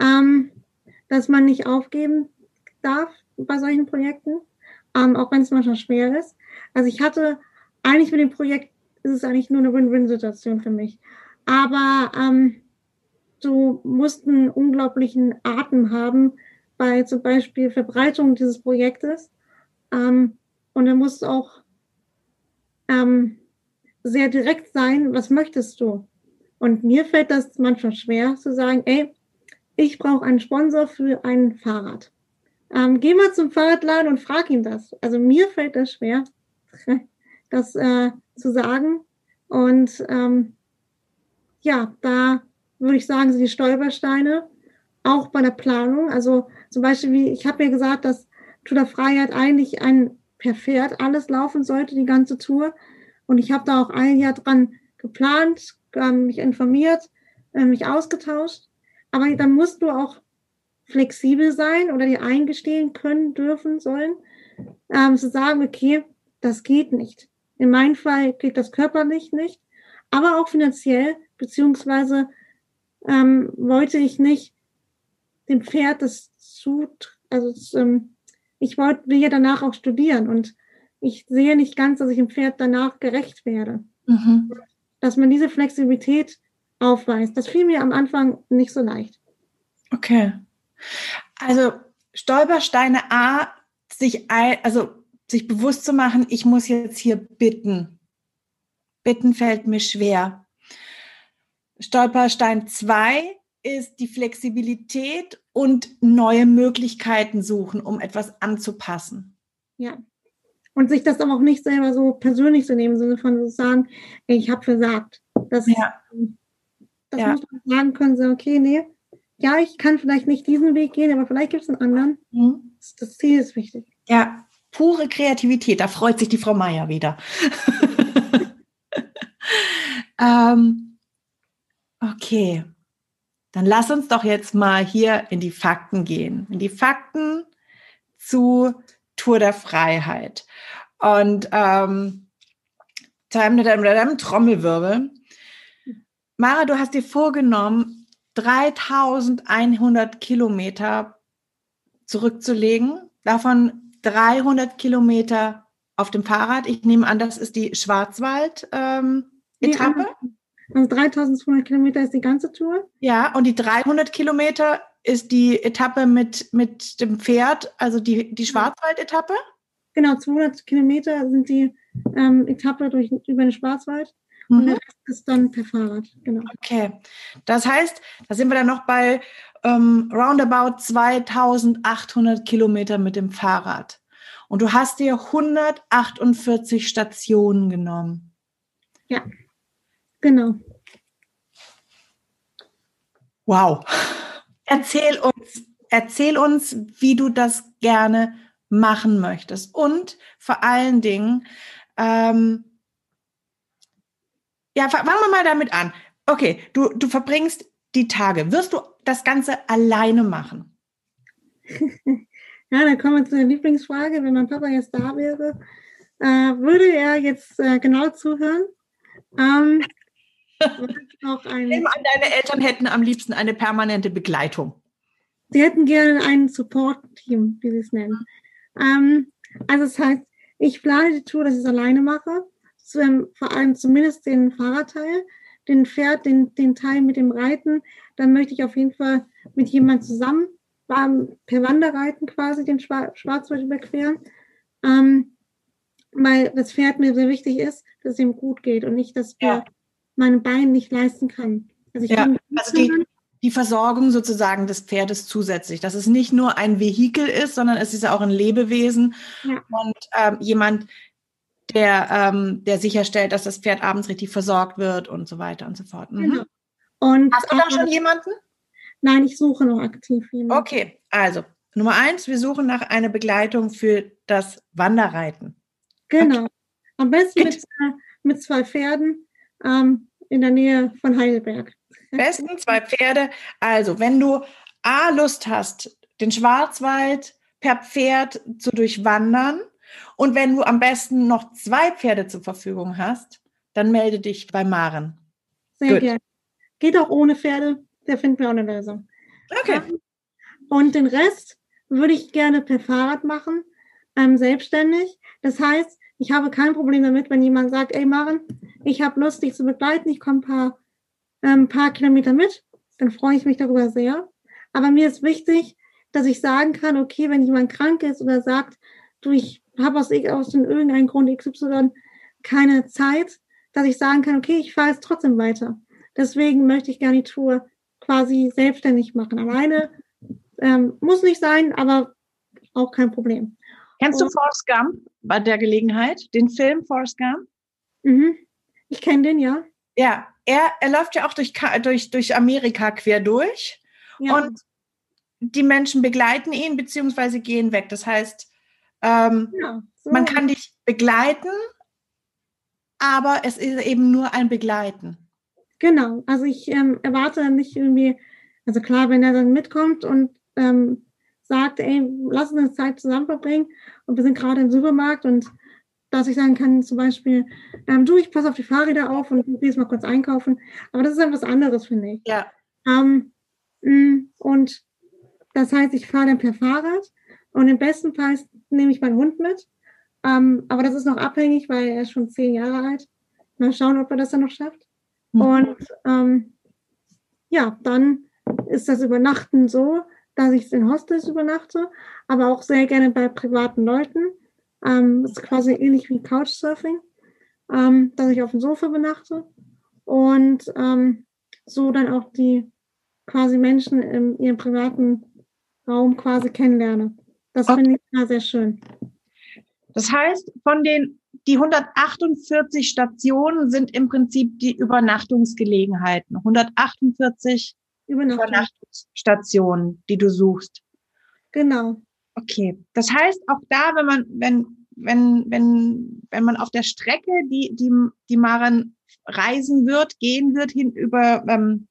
ähm, dass man nicht aufgeben darf bei solchen Projekten, ähm, auch wenn es manchmal schwer ist. Also ich hatte eigentlich mit dem Projekt ist es eigentlich nur eine Win-Win-Situation für mich. Aber ähm, du musst einen unglaublichen Atem haben bei zum Beispiel Verbreitung dieses Projektes. Ähm, und dann musst du auch ähm, sehr direkt sein, was möchtest du? Und mir fällt das manchmal schwer zu sagen, ey, ich brauche einen Sponsor für ein Fahrrad. Ähm, geh mal zum Fahrradladen und frag ihm das. Also mir fällt das schwer, das äh, zu sagen. Und ähm, ja, da würde ich sagen, sind die Stolpersteine auch bei der Planung. Also zum Beispiel, wie ich habe ja gesagt, dass Tour der Freiheit eigentlich ein per Pferd alles laufen sollte, die ganze Tour. Und ich habe da auch ein Jahr dran geplant, ähm, mich informiert, äh, mich ausgetauscht. Aber dann musst du auch flexibel sein oder dir eingestehen können, dürfen, sollen, ähm, zu sagen, okay, das geht nicht. In meinem Fall geht das körperlich nicht, aber auch finanziell, beziehungsweise ähm, wollte ich nicht dem Pferd das zu, also das, ähm, ich wollte, will ja danach auch studieren und ich sehe nicht ganz, dass ich dem Pferd danach gerecht werde. Mhm. Dass man diese Flexibilität aufweist. Das fiel mir am Anfang nicht so leicht. Okay. Also Stolpersteine A, sich also sich bewusst zu machen, ich muss jetzt hier bitten. Bitten fällt mir schwer. Stolperstein 2 ist die Flexibilität und neue Möglichkeiten suchen, um etwas anzupassen. Ja. Und sich das aber auch nicht selber so persönlich zu nehmen, Sinne von zu sagen, ich habe versagt. Das, ja. Das ja. muss man sagen können, so, okay, nee, ja, ich kann vielleicht nicht diesen Weg gehen, aber vielleicht gibt es einen anderen. Mhm. Das, das Ziel ist wichtig. Ja, pure Kreativität, da freut sich die Frau Meier wieder. ähm, okay, dann lass uns doch jetzt mal hier in die Fakten gehen. In die Fakten zu Tour der Freiheit. Und ähm, Trommelwirbel. Mara, du hast dir vorgenommen, 3100 Kilometer zurückzulegen, davon 300 Kilometer auf dem Fahrrad. Ich nehme an, das ist die Schwarzwald-Etappe. Ähm, also 3200 Kilometer ist die ganze Tour. Ja, und die 300 Kilometer ist die Etappe mit, mit dem Pferd, also die, die Schwarzwald-Etappe? Genau, 200 Kilometer sind die ähm, Etappe durch, über den Schwarzwald. Mhm. Und der Rest ist dann per Fahrrad, genau. Okay. Das heißt, da sind wir dann noch bei ähm, roundabout 2800 Kilometer mit dem Fahrrad. Und du hast dir 148 Stationen genommen. Ja, genau. Wow. Erzähl uns, erzähl uns, wie du das gerne machen möchtest. Und vor allen Dingen, ähm, ja, fangen wir mal damit an. Okay, du, du verbringst die Tage. Wirst du das Ganze alleine machen? ja, dann kommen wir zu der Lieblingsfrage. Wenn mein Papa jetzt da wäre, äh, würde er jetzt äh, genau zuhören. Ähm, auch ein, deine Eltern hätten am liebsten eine permanente Begleitung. Sie hätten gerne ein Support-Team, wie sie es nennen. Ähm, also das heißt, ich plane die Tour, dass ich es alleine mache ähm, vor allem zumindest den Fahrradteil, den Pferd, den, den Teil mit dem Reiten, dann möchte ich auf jeden Fall mit jemand zusammen per Wanderreiten quasi den Schwarzwald überqueren, ähm, weil das Pferd mir sehr wichtig ist, dass es ihm gut geht und nicht, dass ja. Meine Beine nicht leisten kann. Also, ich ja. also die, die Versorgung sozusagen des Pferdes zusätzlich, dass es nicht nur ein Vehikel ist, sondern es ist ja auch ein Lebewesen ja. und ähm, jemand, der, ähm, der sicherstellt, dass das Pferd abends richtig versorgt wird und so weiter und so fort. Mhm. Genau. Und, Hast du da schon jemanden? Nein, ich suche noch aktiv jemanden. Okay, also Nummer eins, wir suchen nach einer Begleitung für das Wanderreiten. Genau. Okay. Am besten mit, äh, mit zwei Pferden ähm, in der Nähe von Heidelberg. Besten zwei Pferde. Also, wenn du A, Lust hast, den Schwarzwald per Pferd zu durchwandern, und wenn du am besten noch zwei Pferde zur Verfügung hast, dann melde dich bei Maren. Sehr gerne. Geht auch ohne Pferde, da finden wir auch eine Lösung. Okay. Und den Rest würde ich gerne per Fahrrad machen, ähm, selbstständig. Das heißt, ich habe kein Problem damit, wenn jemand sagt, ey Maren, ich habe Lust, dich zu begleiten, ich komme ein paar, ähm, paar Kilometer mit, dann freue ich mich darüber sehr. Aber mir ist wichtig, dass ich sagen kann, okay, wenn jemand krank ist oder sagt, du, ich habe aus, aus irgendeinem Grund XY keine Zeit, dass ich sagen kann, okay, ich fahre jetzt trotzdem weiter. Deswegen möchte ich gerne die Tour quasi selbstständig machen. Alleine ähm, muss nicht sein, aber auch kein Problem. Kennst du Forrest Gump bei der Gelegenheit? Den Film Forrest Gump? Mhm. Ich kenne den, ja. Ja, er, er läuft ja auch durch, durch, durch Amerika quer durch. Ja. Und die Menschen begleiten ihn beziehungsweise gehen weg. Das heißt, ähm, ja, so. Man kann dich begleiten, aber es ist eben nur ein Begleiten. Genau, also ich ähm, erwarte nicht irgendwie, also klar, wenn er dann mitkommt und ähm, sagt, ey, lass uns Zeit zusammen verbringen und wir sind gerade im Supermarkt und dass ich sagen kann, zum Beispiel, ähm, du, ich passe auf die Fahrräder auf und gehe jetzt mal kurz einkaufen. Aber das ist etwas anderes, finde ich. Ja. Ähm, mm, und das heißt, ich fahre dann per Fahrrad und im besten Fall nehme ich meinen Hund mit. Ähm, aber das ist noch abhängig, weil er ist schon zehn Jahre alt. Mal schauen, ob er das dann noch schafft. Mhm. Und ähm, ja, dann ist das Übernachten so, dass ich in Hostels übernachte, aber auch sehr gerne bei privaten Leuten. Ähm, das ist quasi ähnlich wie Couchsurfing, ähm, dass ich auf dem Sofa übernachte und ähm, so dann auch die quasi Menschen in ihrem privaten Raum quasi kennenlerne. Das okay. finde ich immer sehr schön. Das heißt, von den die 148 Stationen sind im Prinzip die Übernachtungsgelegenheiten. 148 Übernachtung. Übernachtungsstationen, die du suchst. Genau. Okay. Das heißt, auch da, wenn man, wenn, wenn, wenn, wenn man auf der Strecke, die, die, die Maren reisen wird, gehen wird, hin über, ähm,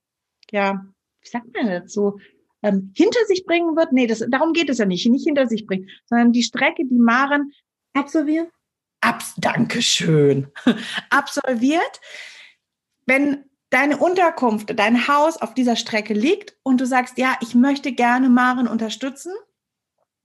ja, wie sagt man dazu? Ähm, hinter sich bringen wird. Nee, das, darum geht es ja nicht, nicht hinter sich bringen, sondern die Strecke, die Maren absolviert. Abs Dankeschön. absolviert. Wenn deine Unterkunft, dein Haus auf dieser Strecke liegt und du sagst, ja, ich möchte gerne Maren unterstützen,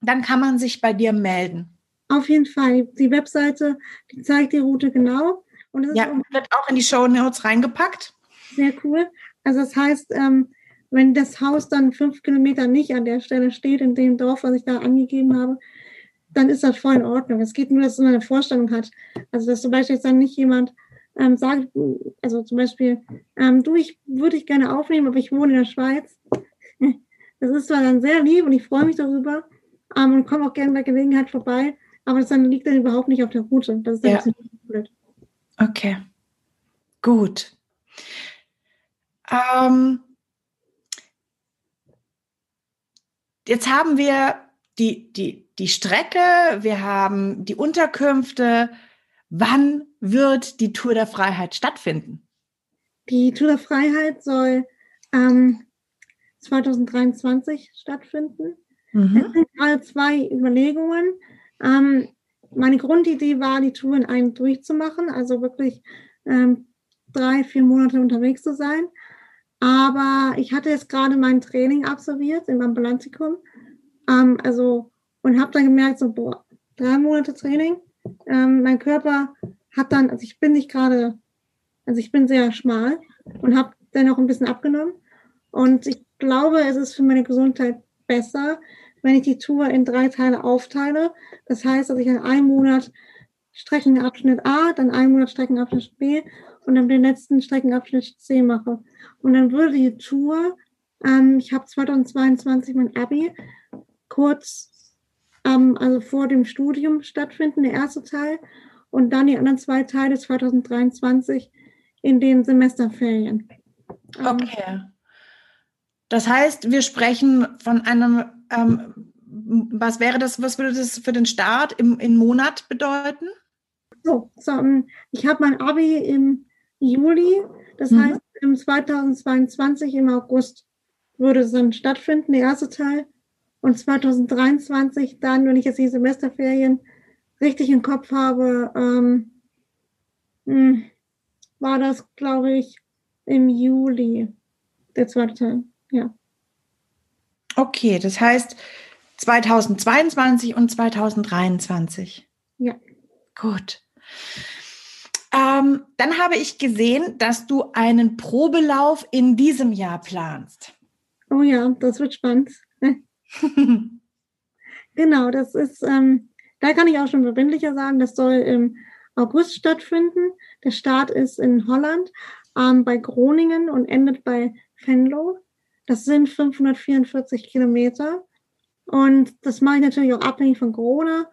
dann kann man sich bei dir melden. Auf jeden Fall. Die Webseite, die zeigt die Route genau. Und es ja, wird auch in die Show Notes reingepackt. Sehr cool. Also das heißt, ähm, wenn das Haus dann fünf Kilometer nicht an der Stelle steht, in dem Dorf, was ich da angegeben habe, dann ist das voll in Ordnung. Es geht nur, dass man eine Vorstellung hat. Also dass zum Beispiel jetzt dann nicht jemand ähm, sagt, also zum Beispiel, ähm, du, ich würde dich gerne aufnehmen, aber ich wohne in der Schweiz. Das ist zwar dann sehr lieb und ich freue mich darüber ähm, und komme auch gerne bei Gelegenheit vorbei, aber das dann liegt dann überhaupt nicht auf der Route. Das ist dann ja. ein bisschen blöd. Okay, gut. Ähm, jetzt haben wir die, die, die Strecke, wir haben die Unterkünfte. Wann wird die Tour der Freiheit stattfinden? Die Tour der Freiheit soll ähm, 2023 stattfinden. Mhm. Es sind gerade zwei Überlegungen. Ähm, meine Grundidee war, die Tour in einem durchzumachen, also wirklich ähm, drei, vier Monate unterwegs zu sein. Aber ich hatte jetzt gerade mein Training absolviert im Ambulantikum. Ähm, also, und habe dann gemerkt, so, boah, drei Monate Training. Ähm, mein Körper hat dann, also ich bin nicht gerade, also ich bin sehr schmal und habe dann auch ein bisschen abgenommen. Und ich glaube, es ist für meine Gesundheit besser, wenn ich die Tour in drei Teile aufteile. Das heißt, dass ich in einem Monat Streckenabschnitt A, dann einen Monat Streckenabschnitt B und dann den letzten Streckenabschnitt C mache. Und dann würde die Tour, ähm, ich habe 2022 mein Abi, kurz, ähm, also vor dem Studium stattfinden, der erste Teil, und dann die anderen zwei Teile 2023 in den Semesterferien. Ähm, okay. Das heißt, wir sprechen von einem, ähm, was wäre das, was würde das für den Start im, im Monat bedeuten? So, so ähm, ich habe mein Abi im Juli, das mhm. heißt, im 2022 im August würde es dann stattfinden, der erste Teil. Und 2023 dann, wenn ich jetzt die Semesterferien richtig im Kopf habe, ähm, hm, war das, glaube ich, im Juli, der zweite Teil. Ja. Okay, das heißt 2022 und 2023. Ja. Gut. Ähm, dann habe ich gesehen, dass du einen Probelauf in diesem Jahr planst. Oh ja, das wird spannend. genau, das ist, ähm, da kann ich auch schon verbindlicher sagen, das soll im August stattfinden. Der Start ist in Holland ähm, bei Groningen und endet bei Venlo. Das sind 544 Kilometer. Und das mache ich natürlich auch abhängig von Corona,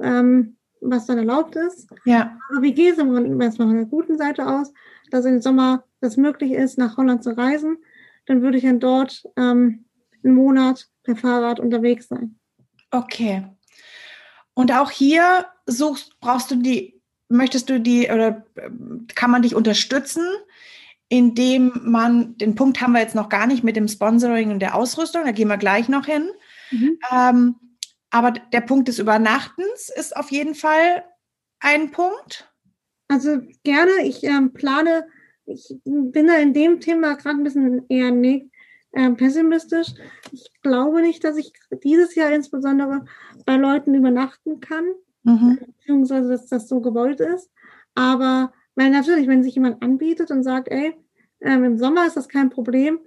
ähm, was dann erlaubt ist. Ja. Aber wie geht es erstmal von der guten Seite aus, dass im Sommer das möglich ist, nach Holland zu reisen? Dann würde ich dann dort ähm, einen Monat per Fahrrad unterwegs sein. Okay. Und auch hier suchst, brauchst du die, möchtest du die oder kann man dich unterstützen? indem man, den Punkt haben wir jetzt noch gar nicht mit dem Sponsoring und der Ausrüstung, da gehen wir gleich noch hin. Mhm. Ähm, aber der Punkt des Übernachtens ist auf jeden Fall ein Punkt. Also gerne, ich ähm, plane, ich bin da in dem Thema gerade ein bisschen eher ne, äh, pessimistisch. Ich glaube nicht, dass ich dieses Jahr insbesondere bei Leuten übernachten kann, mhm. beziehungsweise dass das so gewollt ist. Aber weil natürlich, wenn sich jemand anbietet und sagt, ey, ähm, im Sommer ist das kein Problem,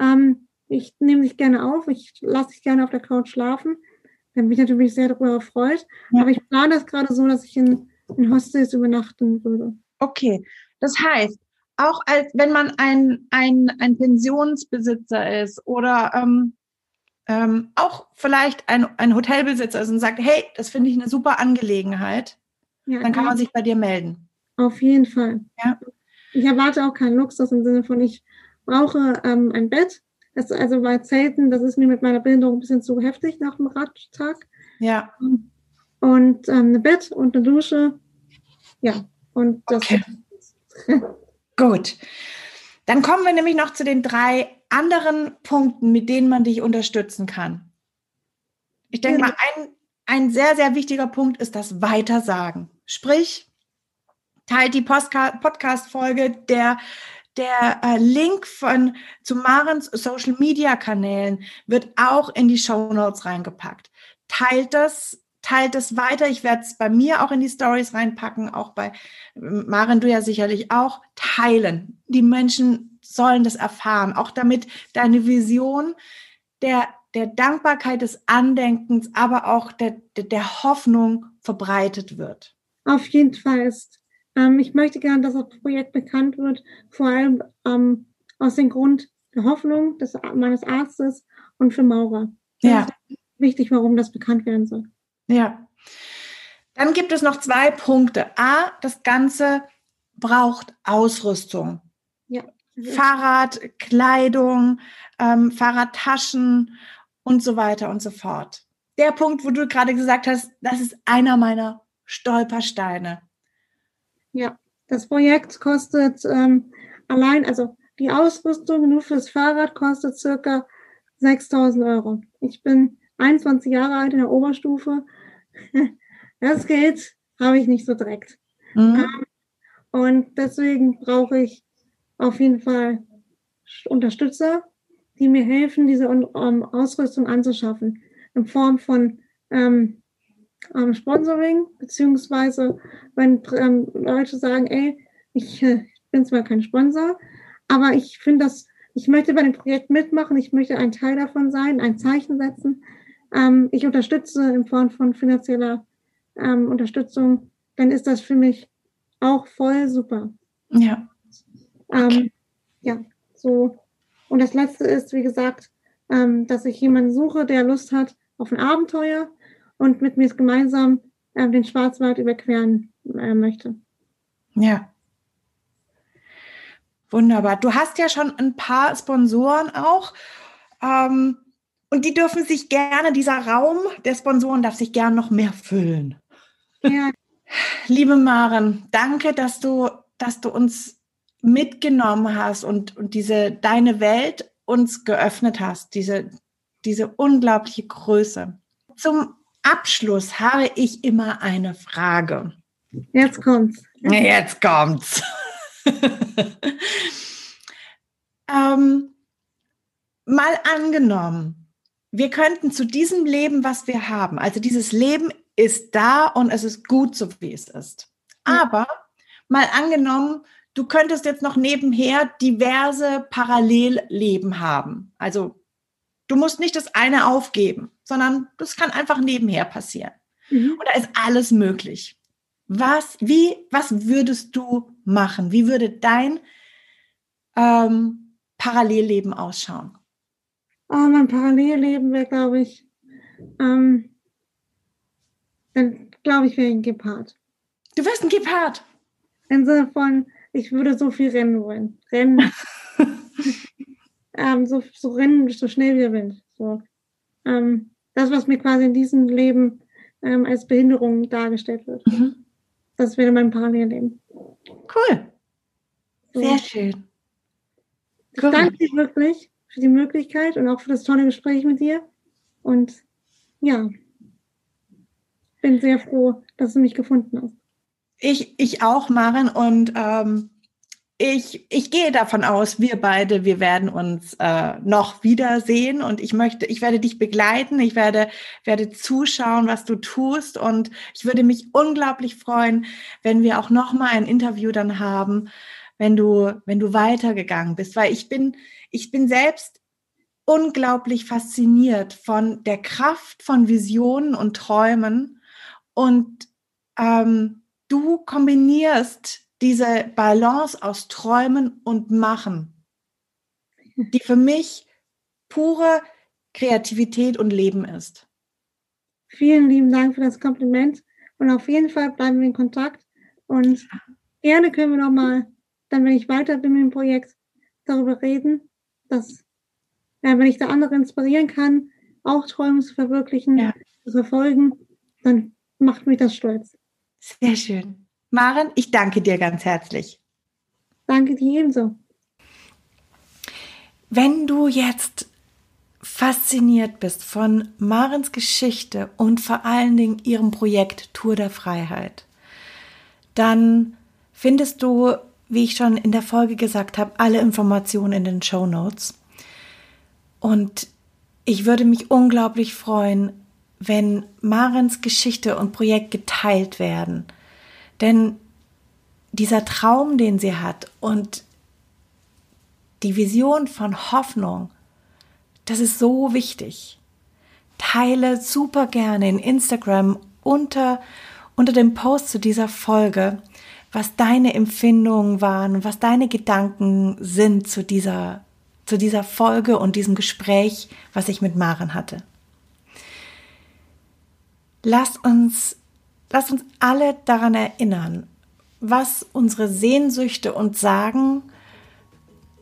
ähm, ich nehme dich gerne auf, ich lasse dich gerne auf der Couch schlafen, dann bin ich natürlich sehr darüber freut. Ja. Aber ich plane das gerade so, dass ich in, in Hostels übernachten würde. Okay, das heißt, auch als wenn man ein, ein, ein Pensionsbesitzer ist oder ähm, ähm, auch vielleicht ein, ein Hotelbesitzer ist und sagt, hey, das finde ich eine super Angelegenheit, Ja, dann kann man sich bei dir melden. Auf jeden Fall. Ja. Ich erwarte auch keinen Luxus im Sinne von, ich brauche ähm, ein Bett. Das, also bei Zelten, das ist mir mit meiner Behinderung ein bisschen zu heftig nach dem Radtag. Ja. Und ähm, ein Bett und eine Dusche. Ja. Und das. Okay. Gut. Dann kommen wir nämlich noch zu den drei anderen Punkten, mit denen man dich unterstützen kann. Ich denke mal, ein, ein sehr, sehr wichtiger Punkt ist das Weitersagen. Sprich, teilt die Podcast-Folge, der, der äh, Link von, zu Marens Social Media Kanälen wird auch in die Show Notes reingepackt. Teilt das, teilt es weiter. Ich werde es bei mir auch in die Stories reinpacken, auch bei Maren, du ja sicherlich auch. Teilen. Die Menschen sollen das erfahren, auch damit deine Vision der der Dankbarkeit, des Andenkens, aber auch der, der, der Hoffnung verbreitet wird. Auf jeden Fall ist. Ähm, ich möchte gerne, dass das Projekt bekannt wird, vor allem ähm, aus dem Grund der Hoffnung des, meines Arztes und für Maurer. Das ja. wichtig, warum das bekannt werden soll. Ja. Dann gibt es noch zwei Punkte. A, das Ganze braucht Ausrüstung. Ja. Fahrrad, Kleidung, ähm, Fahrradtaschen und so weiter und so fort. Der Punkt, wo du gerade gesagt hast, das ist einer meiner Stolpersteine. Ja, das Projekt kostet ähm, allein, also die Ausrüstung nur fürs Fahrrad kostet circa 6000 Euro. Ich bin 21 Jahre alt in der Oberstufe. Das Geld habe ich nicht so direkt. Mhm. Ähm, und deswegen brauche ich auf jeden Fall Unterstützer, die mir helfen, diese ähm, Ausrüstung anzuschaffen. In Form von ähm, ähm, Sponsoring, beziehungsweise wenn ähm, Leute sagen, ey, ich, äh, bin zwar kein Sponsor, aber ich finde das, ich möchte bei dem Projekt mitmachen, ich möchte ein Teil davon sein, ein Zeichen setzen. Ähm, ich unterstütze in Form von finanzieller ähm, Unterstützung, dann ist das für mich auch voll super. Ja. Ähm, okay. ja, so und das letzte ist, wie gesagt, ähm, dass ich jemanden suche, der Lust hat auf ein Abenteuer und mit mir gemeinsam äh, den Schwarzwald überqueren äh, möchte. Ja. Wunderbar. Du hast ja schon ein paar Sponsoren auch. Ähm, und die dürfen sich gerne, dieser Raum der Sponsoren darf sich gerne noch mehr füllen. Ja. Liebe Maren, danke, dass du, dass du uns mitgenommen hast und, und diese deine Welt uns geöffnet hast, diese, diese unglaubliche Größe. Zum Abschluss habe ich immer eine Frage. Jetzt kommt's. Jetzt kommt's. ähm, mal angenommen, wir könnten zu diesem Leben, was wir haben, also dieses Leben ist da und es ist gut so, wie es ist. Aber mal angenommen, du könntest jetzt noch nebenher diverse Parallelleben haben. Also du musst nicht das eine aufgeben, sondern das kann einfach nebenher passieren. Mhm. Und da ist alles möglich. Was, wie, was würdest du machen? Wie würde dein ähm, Parallelleben ausschauen? Oh, mein Parallelleben wäre, glaube ich, ähm, dann glaube ich, wäre ein Gepard. Du wärst ein Gepard? Im Sinne von, ich würde so viel rennen wollen. Rennen. ähm, so, so rennen, so schnell wie der Wind. So. Ähm, das, was mir quasi in diesem Leben ähm, als Behinderung dargestellt wird. Mhm. Das wäre mein Parallelleben. Cool. So. Sehr schön. Ich cool. danke dir wirklich für die Möglichkeit und auch für das tolle Gespräch mit dir. Und ja, bin sehr froh, dass du mich gefunden hast. Ich, ich auch, Maren. Und ähm, ich, ich gehe davon aus, wir beide, wir werden uns äh, noch wiedersehen und ich möchte, ich werde dich begleiten, ich werde, werde zuschauen, was du tust und ich würde mich unglaublich freuen, wenn wir auch noch mal ein Interview dann haben, wenn du, wenn du weitergegangen bist, weil ich bin, ich bin selbst unglaublich fasziniert von der Kraft von Visionen und Träumen und ähm, du kombinierst diese Balance aus Träumen und Machen, die für mich pure Kreativität und Leben ist. Vielen lieben Dank für das Kompliment. Und auf jeden Fall bleiben wir in Kontakt. Und gerne können wir nochmal, dann wenn ich weiter bin mit dem Projekt, darüber reden, dass, ja, wenn ich da andere inspirieren kann, auch Träume zu verwirklichen, ja. zu verfolgen, dann macht mich das stolz. Sehr schön. Maren, ich danke dir ganz herzlich. Danke dir ebenso. Wenn du jetzt fasziniert bist von Marens Geschichte und vor allen Dingen ihrem Projekt Tour der Freiheit, dann findest du, wie ich schon in der Folge gesagt habe, alle Informationen in den Show Notes. Und ich würde mich unglaublich freuen, wenn Marens Geschichte und Projekt geteilt werden. Denn dieser Traum, den sie hat und die Vision von Hoffnung, das ist so wichtig. Teile super gerne in Instagram unter, unter dem Post zu dieser Folge, was deine Empfindungen waren, was deine Gedanken sind zu dieser, zu dieser Folge und diesem Gespräch, was ich mit Maren hatte. Lass uns, lass uns alle daran erinnern, was unsere Sehnsüchte uns sagen.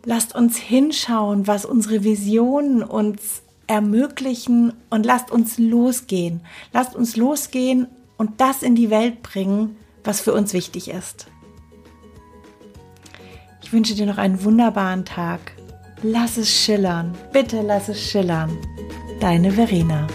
Lasst uns hinschauen, was unsere Visionen uns ermöglichen und lasst uns losgehen. Lasst uns losgehen und das in die Welt bringen, was für uns wichtig ist. Ich wünsche dir noch einen wunderbaren Tag. Lass es schillern. Bitte lass es schillern. Deine Verena.